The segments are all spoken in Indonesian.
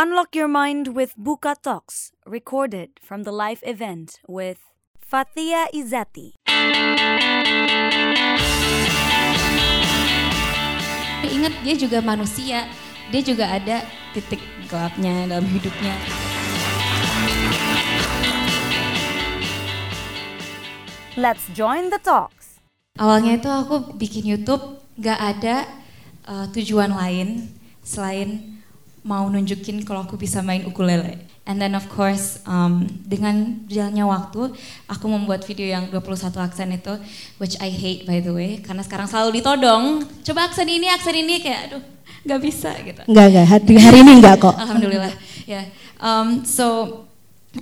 Unlock your mind with Buka Talks, recorded from the live event with Fathia Izati. Ingat dia juga manusia, dia juga ada titik gelapnya dalam hidupnya. Let's join the talks. Awalnya itu aku bikin YouTube gak ada uh, tujuan lain selain mau nunjukin kalau aku bisa main ukulele. And then of course um, dengan jalannya waktu aku membuat video yang 21 aksen itu which I hate by the way karena sekarang selalu ditodong coba aksen ini aksen ini kayak aduh nggak bisa gitu. Enggak, enggak. Hari, hari ini enggak kok. Alhamdulillah. Ya. Yeah. Um, so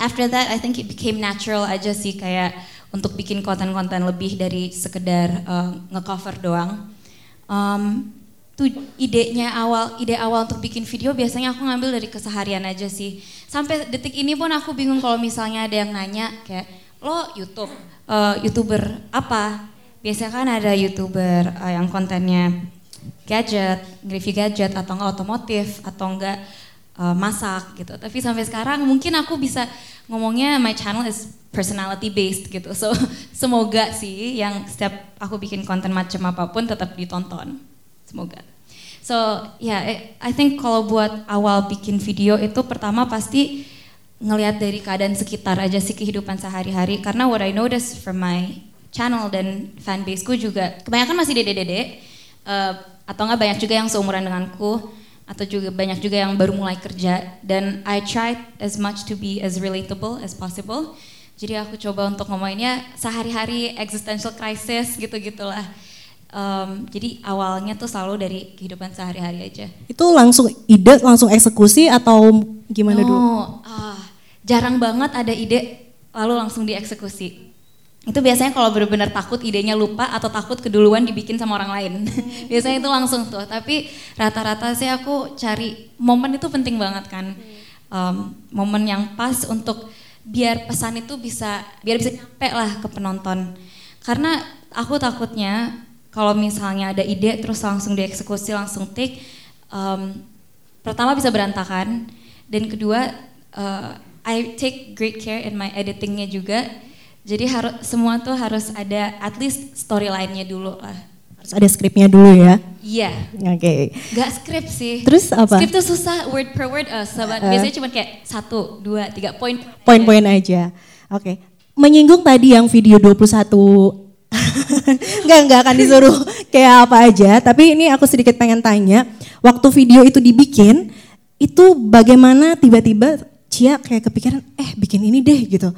after that I think it became natural aja sih kayak untuk bikin konten-konten lebih dari sekedar uh, ngecover doang. Um, tuh idenya awal ide awal untuk bikin video biasanya aku ngambil dari keseharian aja sih. Sampai detik ini pun aku bingung kalau misalnya ada yang nanya kayak lo YouTube uh, youtuber apa? Biasanya kan ada youtuber uh, yang kontennya gadget review gadget atau enggak otomotif atau enggak uh, masak gitu. Tapi sampai sekarang mungkin aku bisa ngomongnya my channel is personality based gitu. So semoga sih yang setiap aku bikin konten macam apa pun tetap ditonton Semoga. So ya, yeah, I think kalau buat awal bikin video itu pertama pasti ngelihat dari keadaan sekitar aja sih kehidupan sehari-hari. Karena what I notice from my channel dan fanbaseku juga kebanyakan masih dede-dede uh, atau nggak banyak juga yang seumuran denganku atau juga banyak juga yang baru mulai kerja dan I tried as much to be as relatable as possible. Jadi aku coba untuk ngomonginnya sehari-hari existential crisis gitu-gitulah Um, jadi awalnya tuh selalu dari kehidupan sehari-hari aja. Itu langsung ide, langsung eksekusi atau gimana no, dulu? Ah, jarang banget ada ide lalu langsung dieksekusi. Itu biasanya kalau benar-benar takut idenya lupa atau takut keduluan dibikin sama orang lain. biasanya itu langsung tuh. Tapi rata-rata sih aku cari momen itu penting banget kan. Um, momen yang pas untuk biar pesan itu bisa biar bisa nyampe lah ke penonton. Karena aku takutnya kalau misalnya ada ide terus langsung dieksekusi langsung take um, pertama bisa berantakan. Dan kedua uh, I take great care in my editingnya juga. Jadi harus semua tuh harus ada at least storyline-nya dulu lah. Harus ada skripnya dulu ya? Iya. Yeah. oke. Okay. Gak skrip sih. Terus apa? Skrip tuh susah word per word uh, sahabat uh, biasanya cuma kayak satu dua tiga poin poin-poin aja. Oke. Okay. menyinggung tadi yang video 21 Enggak, enggak akan disuruh kayak apa aja. Tapi ini aku sedikit pengen tanya, waktu video itu dibikin, itu bagaimana tiba-tiba Cia kayak kepikiran, eh bikin ini deh gitu.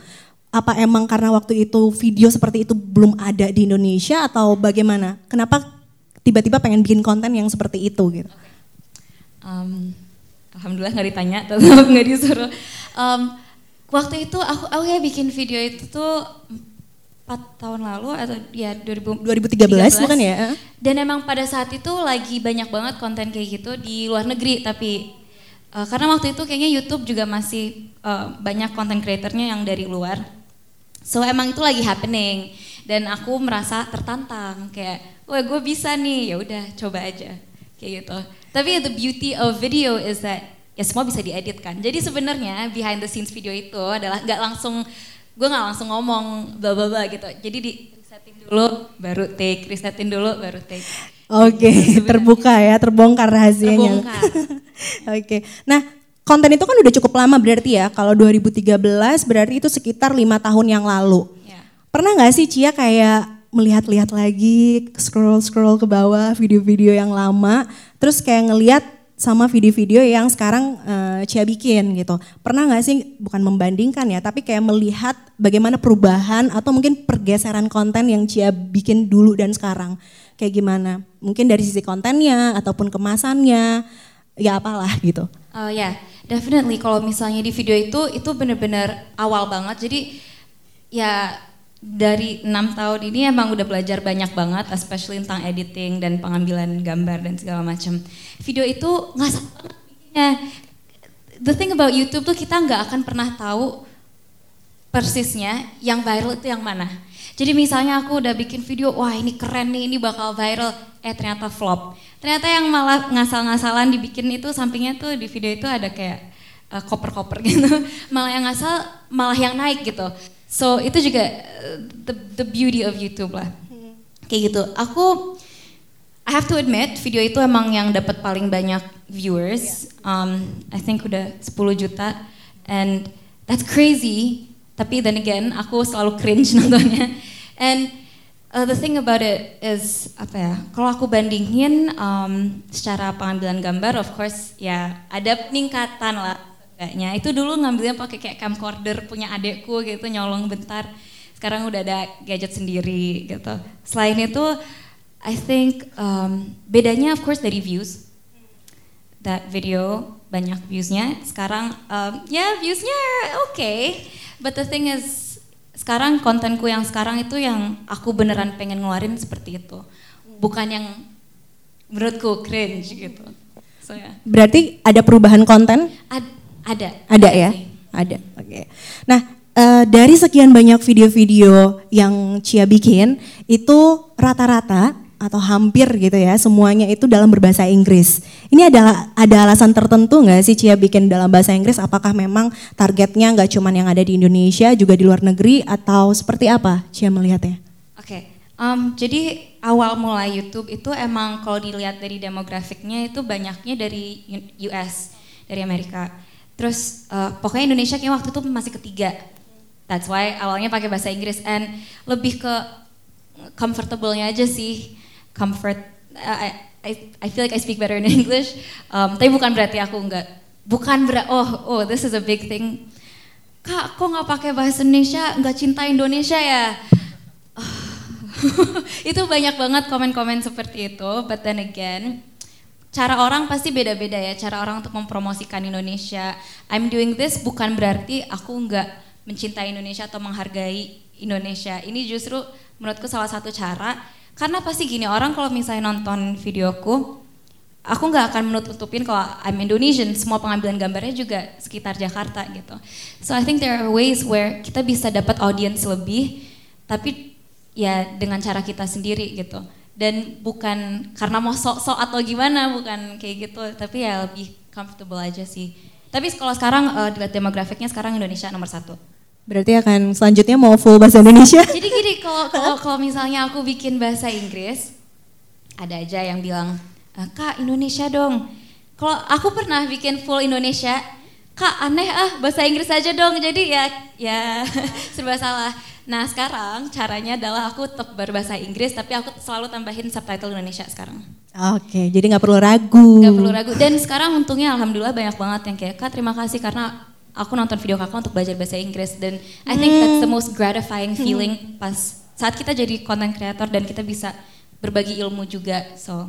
Apa emang karena waktu itu video seperti itu belum ada di Indonesia atau bagaimana? Kenapa tiba-tiba pengen bikin konten yang seperti itu gitu? Um, Alhamdulillah nggak ditanya, tetap nggak disuruh. Um, waktu itu aku, aku ya bikin video itu tuh 4 tahun lalu atau ya 2000, 2013 13, bukan ya? Dan emang pada saat itu lagi banyak banget konten kayak gitu di luar negeri tapi uh, karena waktu itu kayaknya YouTube juga masih uh, banyak konten kreatornya yang dari luar. So emang itu lagi happening dan aku merasa tertantang kayak, wah gue bisa nih, ya udah coba aja kayak gitu. Tapi the beauty of video is that ya semua bisa diedit kan. Jadi sebenarnya behind the scenes video itu adalah nggak langsung gue nggak langsung ngomong bla bla bla gitu. Jadi di resetin dulu baru take. Resetin dulu baru take. Oke okay, terbuka ya terbongkar rahasianya. Terbongkar. Oke. Okay. nah konten itu kan udah cukup lama berarti ya. Kalau 2013 berarti itu sekitar lima tahun yang lalu. Ya. pernah nggak sih Cia kayak melihat-lihat lagi scroll-scroll ke bawah video-video yang lama terus kayak ngelihat sama video-video yang sekarang uh, Cia bikin gitu. Pernah nggak sih bukan membandingkan ya, tapi kayak melihat bagaimana perubahan atau mungkin pergeseran konten yang Cia bikin dulu dan sekarang kayak gimana? Mungkin dari sisi kontennya ataupun kemasannya, ya apalah gitu. Oh uh, ya, yeah. definitely kalau misalnya di video itu itu benar-benar awal banget. Jadi ya dari enam tahun ini emang udah belajar banyak banget, especially tentang editing dan pengambilan gambar dan segala macam. Video itu nggak banget The thing about YouTube tuh kita nggak akan pernah tahu persisnya yang viral itu yang mana. Jadi misalnya aku udah bikin video, wah ini keren nih, ini bakal viral, eh ternyata flop. Ternyata yang malah ngasal-ngasalan dibikin itu sampingnya tuh di video itu ada kayak uh, koper-koper gitu. malah yang ngasal malah yang naik gitu. So itu juga uh, the the beauty of YouTube lah. Kayak gitu. Aku I have to admit video itu emang yang dapat paling banyak viewers. Um, I think udah 10 juta and that's crazy. Tapi then again aku selalu cringe nontonnya. And uh, the thing about it is apa ya? Kalau aku bandingin um, secara pengambilan gambar, of course ya ada peningkatan lah kayaknya. Itu dulu ngambilnya pakai kayak camcorder punya adekku gitu nyolong bentar. Sekarang udah ada gadget sendiri gitu. Selain itu, I think um, bedanya of course dari views. That video banyak viewsnya. Sekarang um, ya yeah, viewsnya oke. Okay. But the thing is sekarang kontenku yang sekarang itu yang aku beneran pengen ngeluarin seperti itu bukan yang menurutku cringe gitu so, yeah. berarti ada perubahan konten Ad, ada ada ya ada oke okay. nah uh, dari sekian banyak video-video yang Cia bikin itu rata-rata atau hampir gitu ya semuanya itu dalam berbahasa Inggris. Ini adalah ada alasan tertentu nggak sih Cia bikin dalam bahasa Inggris? Apakah memang targetnya nggak cuma yang ada di Indonesia juga di luar negeri atau seperti apa Cia melihatnya? Oke, okay. um, jadi awal mulai YouTube itu emang kalau dilihat dari demografiknya itu banyaknya dari US dari Amerika. Terus uh, pokoknya Indonesia kayak waktu itu masih ketiga. That's why awalnya pakai bahasa Inggris and lebih ke comfortable-nya aja sih comfort. I, I, I feel like I speak better in English. Um, tapi bukan berarti aku nggak, bukan berarti, oh, oh, this is a big thing. Kak, kok nggak pakai bahasa Indonesia, nggak cinta Indonesia ya? itu banyak banget komen-komen seperti itu, but then again, cara orang pasti beda-beda ya, cara orang untuk mempromosikan Indonesia. I'm doing this bukan berarti aku nggak mencintai Indonesia atau menghargai Indonesia. Ini justru menurutku salah satu cara karena pasti gini orang kalau misalnya nonton videoku, aku nggak akan menutup-tutupin kalau I'm Indonesian, semua pengambilan gambarnya juga sekitar Jakarta gitu. So I think there are ways where kita bisa dapat audience lebih, tapi ya dengan cara kita sendiri gitu. Dan bukan karena mau sok-sok atau gimana, bukan kayak gitu, tapi ya lebih comfortable aja sih. Tapi kalau sekarang uh, dilihat demografiknya sekarang Indonesia nomor satu. Berarti akan selanjutnya mau full bahasa Indonesia? Jadi gini, kalau kalau kalau misalnya aku bikin bahasa Inggris, ada aja yang bilang, eh, Kak Indonesia dong. Kalau aku pernah bikin full Indonesia, Kak aneh ah bahasa Inggris aja dong. Jadi ya ya serba salah. Nah sekarang caranya adalah aku tetap berbahasa Inggris, tapi aku selalu tambahin subtitle Indonesia sekarang. Oke, jadi nggak perlu ragu. Nggak perlu ragu. Dan sekarang untungnya alhamdulillah banyak banget yang kayak Kak terima kasih karena aku nonton video kakak untuk belajar bahasa Inggris dan I think that's the hmm. most gratifying hmm. feeling pas saat kita jadi content creator dan kita bisa berbagi ilmu juga. So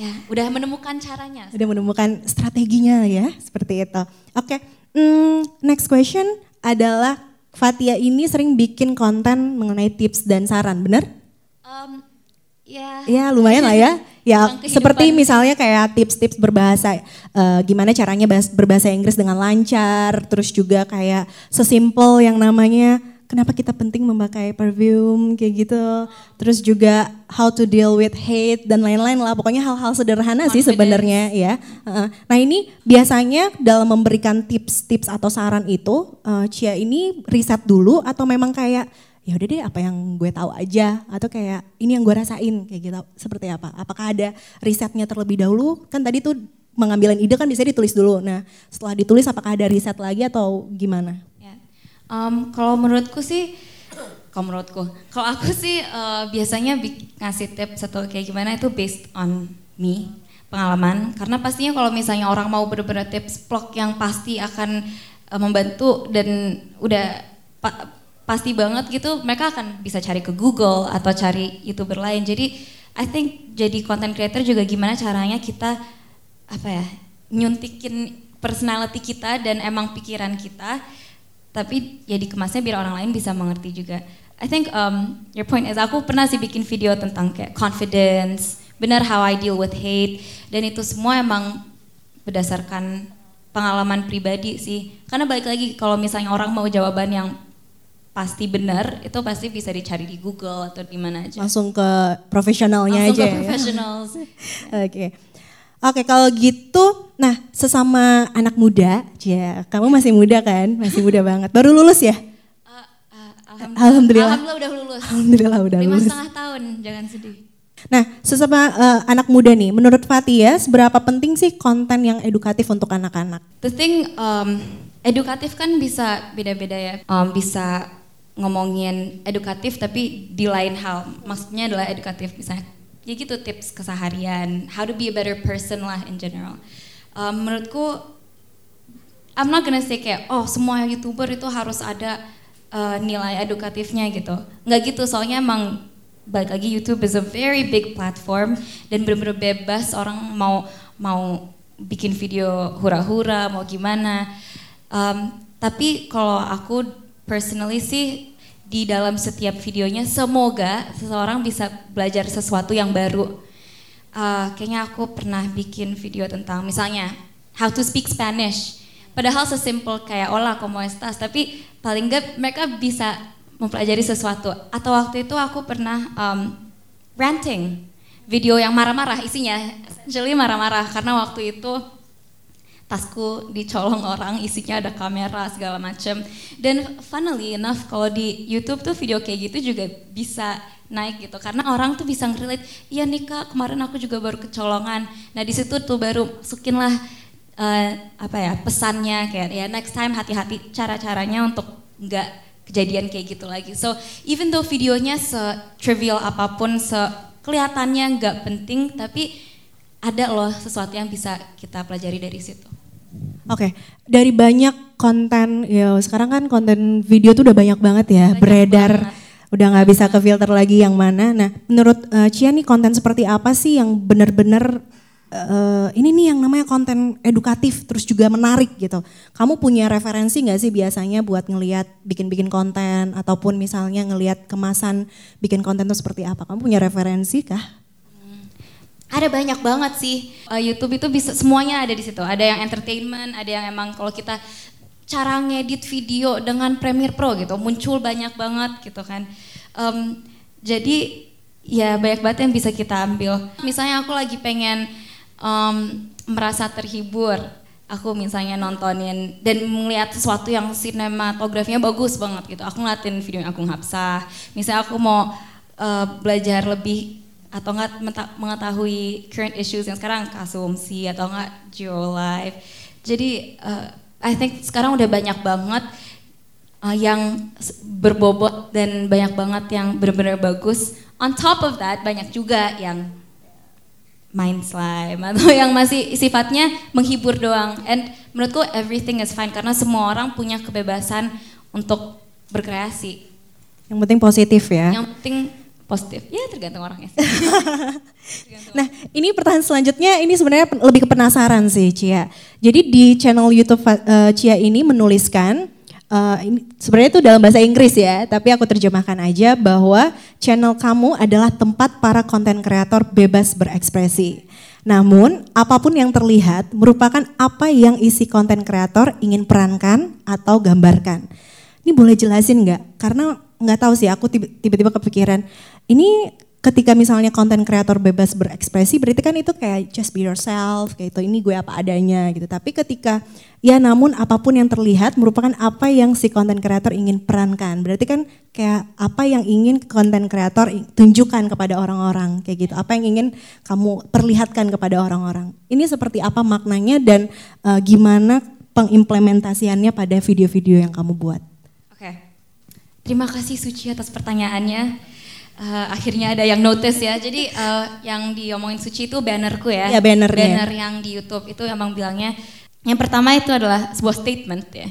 ya udah menemukan caranya. Udah menemukan strateginya ya seperti itu. Oke, okay. hmm, next question adalah Fatia ini sering bikin konten mengenai tips dan saran, benar? Um, ya. Ya lumayan lah ya. Ya, seperti misalnya kayak tips-tips berbahasa, uh, gimana caranya berbahasa Inggris dengan lancar, terus juga kayak sesimpel yang namanya kenapa kita penting memakai perfume kayak gitu, terus juga how to deal with hate dan lain-lain lah, pokoknya hal-hal sederhana sih sebenarnya ya. nah ini biasanya dalam memberikan tips-tips atau saran itu, uh, Cia ini riset dulu atau memang kayak ya udah deh apa yang gue tahu aja? Atau kayak ini yang gue rasain kayak gitu. Seperti apa? Apakah ada risetnya terlebih dahulu? Kan tadi tuh mengambilan ide kan bisa ditulis dulu. Nah setelah ditulis apakah ada riset lagi atau gimana. Um, kalau menurutku sih kalau menurutku kalau aku sih uh, biasanya ngasih tips atau kayak gimana itu based on me pengalaman. Karena pastinya kalau misalnya orang mau bener-bener tips vlog yang pasti akan uh, membantu dan udah pasti banget gitu mereka akan bisa cari ke Google atau cari youtuber lain. Jadi I think jadi content creator juga gimana caranya kita apa ya nyuntikin personality kita dan emang pikiran kita tapi ya dikemasnya biar orang lain bisa mengerti juga I think um, your point is aku pernah sih bikin video tentang kayak confidence benar how I deal with hate dan itu semua emang berdasarkan pengalaman pribadi sih karena balik lagi kalau misalnya orang mau jawaban yang pasti benar itu pasti bisa dicari di Google atau di mana aja. Langsung ke profesionalnya Langsung aja. Langsung ke ya? professionals. Oke. okay. Oke, kalau gitu, nah sesama anak muda, ya kamu masih muda kan, masih muda banget. Baru lulus ya? Uh, uh, Alhamdulillah. Alhamdulillah udah lulus. Alhamdulillah udah Lima lulus. setengah tahun, jangan sedih. Nah, sesama eh, anak muda nih, menurut Fatia, seberapa penting sih konten yang edukatif untuk anak-anak? The thing, um, edukatif kan bisa beda-beda ya. Um, bisa ngomongin edukatif tapi di lain hal. Maksudnya adalah edukatif misalnya ya gitu tips keseharian, how to be a better person lah in general. Um, menurutku, I'm not gonna say kayak oh semua youtuber itu harus ada uh, nilai edukatifnya gitu. Nggak gitu, soalnya emang balik lagi YouTube is a very big platform dan bener-bener bebas orang mau mau bikin video hura-hura mau gimana. Um, tapi kalau aku personally sih di dalam setiap videonya semoga seseorang bisa belajar sesuatu yang baru. Uh, kayaknya aku pernah bikin video tentang misalnya how to speak Spanish. Padahal sesimpel kayak hola como estás, tapi paling nggak mereka bisa mempelajari sesuatu. Atau waktu itu aku pernah um, ranting, video yang marah-marah isinya, essentially marah-marah karena waktu itu tasku dicolong orang, isinya ada kamera segala macam. Dan funnily enough kalau di YouTube tuh video kayak gitu juga bisa naik gitu karena orang tuh bisa ngerelate, iya nih kemarin aku juga baru kecolongan. Nah di situ tuh baru masukin lah uh, apa ya pesannya kayak ya next time hati-hati cara-caranya untuk nggak kejadian kayak gitu lagi. So even though videonya se trivial apa pun, se kelihatannya nggak penting, tapi ada loh sesuatu yang bisa kita pelajari dari situ. Oke, dari banyak konten, ya sekarang kan konten video tuh udah banyak banget ya, Banyak beredar, banget. udah nggak bisa ke filter lagi yang mana. Nah, menurut eh, Cia nih konten seperti apa sih yang benar-benar eh, ini nih yang namanya konten edukatif, terus juga menarik gitu. Kamu punya referensi nggak sih biasanya buat ngelihat bikin-bikin konten ataupun misalnya ngelihat kemasan bikin konten tuh seperti apa? Kamu punya referensi kah? Ada banyak banget sih Uh, YouTube itu bisa semuanya ada di situ. Ada yang entertainment, ada yang emang kalau kita cara ngedit video dengan Premiere Pro gitu muncul banyak banget gitu kan. Em, jadi ya banyak banget yang bisa kita ambil. Misalnya aku lagi pengen em, merasa terhibur, aku misalnya nontonin dan melihat sesuatu yang sinematografinya bagus banget gitu. Aku ngeliatin video yang aku Hapsah. Misalnya aku mau eh, belajar lebih atau enggak mengetahui current issues yang sekarang kasumsi atau enggak geolife. Jadi uh, I think sekarang udah banyak banget uh, yang berbobot dan banyak banget yang benar-benar bagus. On top of that banyak juga yang main slime atau yang masih sifatnya menghibur doang. And menurutku everything is fine karena semua orang punya kebebasan untuk berkreasi. Yang penting positif ya. Yang penting positif. Ya tergantung orangnya sih. Nah, ini pertanyaan selanjutnya ini sebenarnya lebih ke penasaran sih, Cia. Jadi di channel YouTube eh, Cia ini menuliskan eh, ini sebenarnya itu dalam bahasa Inggris ya, tapi aku terjemahkan aja bahwa channel kamu adalah tempat para konten kreator bebas berekspresi. Namun, apa pun yang terlihat merupakan apa yang isi konten kreator ingin perankan atau gambarkan. Ini boleh jelasin nggak? Karena nggak tahu sih, aku tiba- tiba-tiba kepikiran. Ini ketika misalnya konten kreator bebas berekspresi, berarti kan itu kayak just be yourself, kayak itu ini gue apa adanya gitu. Tapi ketika ya namun apa pun yang terlihat merupakan apa yang si konten kreator ingin perankan. Berarti kan kayak apa yang ingin konten kreator tunjukkan kepada orang-orang kayak gitu. Apa yang ingin kamu perlihatkan kepada orang-orang. Ini seperti apa maknanya dan eh, gimana pengimplementasiannya pada video-video yang kamu buat. Terima kasih Suci atas pertanyaannya. Eh, akhirnya ada yang notice ya. Jadi eh, yang diomongin Suci itu bannerku ya. Ya, bannernya. Banner yang di YouTube itu emang bilangnya yang pertama itu adalah sebuah statement ya.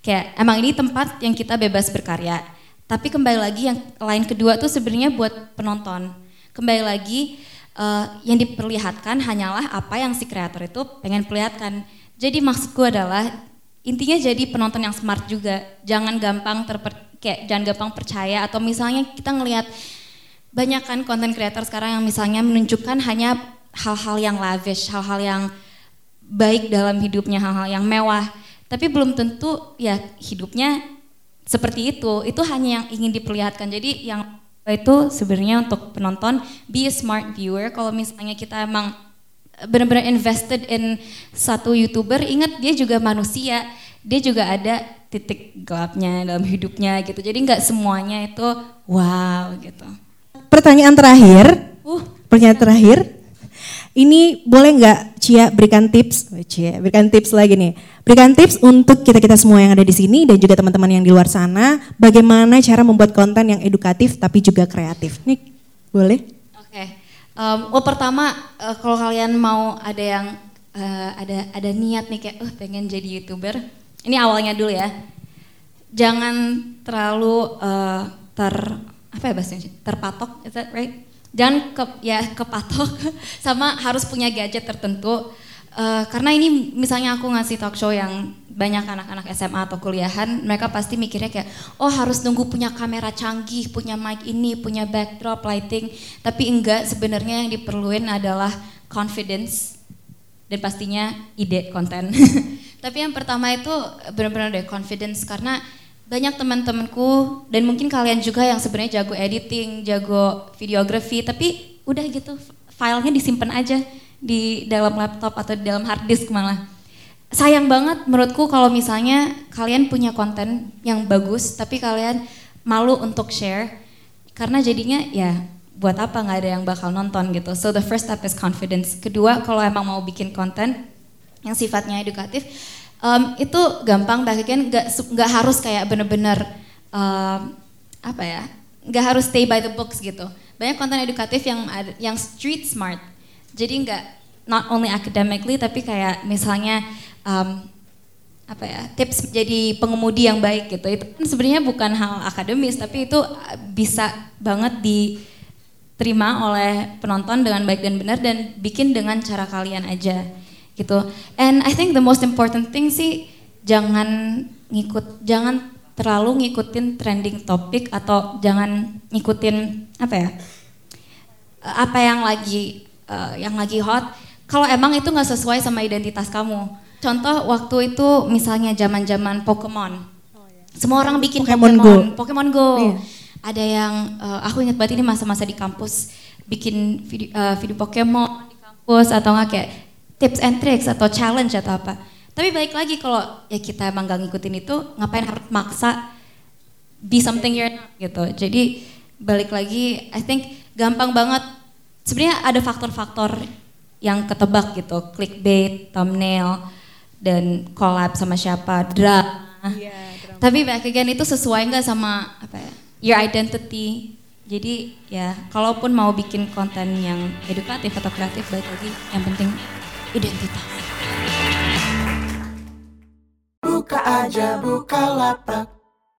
Kayak emang ini tempat yang kita bebas berkarya. Tapi kembali lagi yang lain kedua tuh sebenarnya buat penonton. Kembali lagi eh, yang diperlihatkan hanyalah apa yang si kreator itu pengen perlihatkan. Jadi maksudku adalah intinya jadi penonton yang smart juga. Jangan gampang terper kayak jangan gampang percaya atau misalnya kita ngelihat banyak kan konten kreator sekarang yang misalnya menunjukkan hanya hal-hal yang lavish, hal-hal yang baik dalam hidupnya, hal-hal yang mewah. Tapi belum tentu ya hidupnya seperti itu. Itu hanya yang ingin diperlihatkan. Jadi yang itu sebenarnya untuk penonton be a smart viewer. Kalau misalnya kita emang benar-benar invested in satu youtuber, ingat dia juga manusia, dia juga ada titik gelapnya dalam hidupnya gitu. Jadi nggak semuanya itu wow gitu. Pertanyaan terakhir, uh. pertanyaan terakhir, ini boleh nggak Cia berikan tips, oh, Cia berikan tips lagi nih, berikan tips untuk kita kita semua yang ada di sini dan juga teman-teman yang di luar sana, bagaimana cara membuat konten yang edukatif tapi juga kreatif. Nih, boleh? Um, oh pertama uh, kalau kalian mau ada yang uh, ada ada niat nih kayak, oh pengen jadi youtuber, ini awalnya dulu ya. Jangan terlalu uh, ter apa ya bahasanya terpatok, is that right? Jangan ke ya kepatok sama harus punya gadget tertentu. Uh, karena ini misalnya aku ngasih talk show yang banyak anak-anak SMA atau kuliahan, mereka pasti mikirnya kayak, oh harus nunggu punya kamera canggih, punya mic ini, punya backdrop, lighting. Tapi enggak, sebenarnya yang diperluin adalah confidence dan pastinya ide konten. Tapi yang pertama itu benar-benar deh confidence karena banyak teman-temanku dan mungkin kalian juga yang sebenarnya jago editing, jago videografi, tapi udah gitu filenya disimpan aja di dalam laptop atau di dalam hard disk malah sayang banget menurutku kalau misalnya kalian punya konten yang bagus tapi kalian malu untuk share karena jadinya ya buat apa nggak ada yang bakal nonton gitu. So the first step is confidence. Kedua kalau emang mau bikin konten yang sifatnya edukatif um, itu gampang bagian nggak nggak harus kayak bener-bener um, apa ya nggak harus stay by the books gitu. Banyak konten edukatif yang yang street smart. Jadi nggak not only academically tapi kayak misalnya um, apa ya tips jadi pengemudi yang baik gitu itu kan sebenarnya bukan hal akademis tapi itu bisa banget diterima oleh penonton dengan baik dan benar dan bikin dengan cara kalian aja gitu and I think the most important thing sih jangan ngikut jangan terlalu ngikutin trending topik atau jangan ngikutin apa ya apa yang lagi uh, yang lagi hot kalau emang itu nggak sesuai sama identitas kamu Contoh waktu itu misalnya zaman-zaman Pokemon. Semua orang bikin Pokemon, Pokemon Go. Pokemon Go. Iya. Ada yang uh, aku ingat banget ini masa-masa di kampus bikin video, uh, video Pokemon di kampus atau nggak kayak tips and tricks atau challenge atau apa. Tapi baik lagi kalau ya kita emang gak ngikutin itu, ngapain harus maksa be something you're not gitu. Jadi balik lagi, I think gampang banget. Sebenarnya ada faktor-faktor yang ketebak gitu, clickbait, thumbnail, dan collab sama siapa drama. Yeah, drama. Tapi back again itu sesuai nggak sama apa ya your identity. Jadi ya kalaupun mau bikin konten yang edukatif atau kreatif baik lagi yang penting identitas. Buka aja buka lapak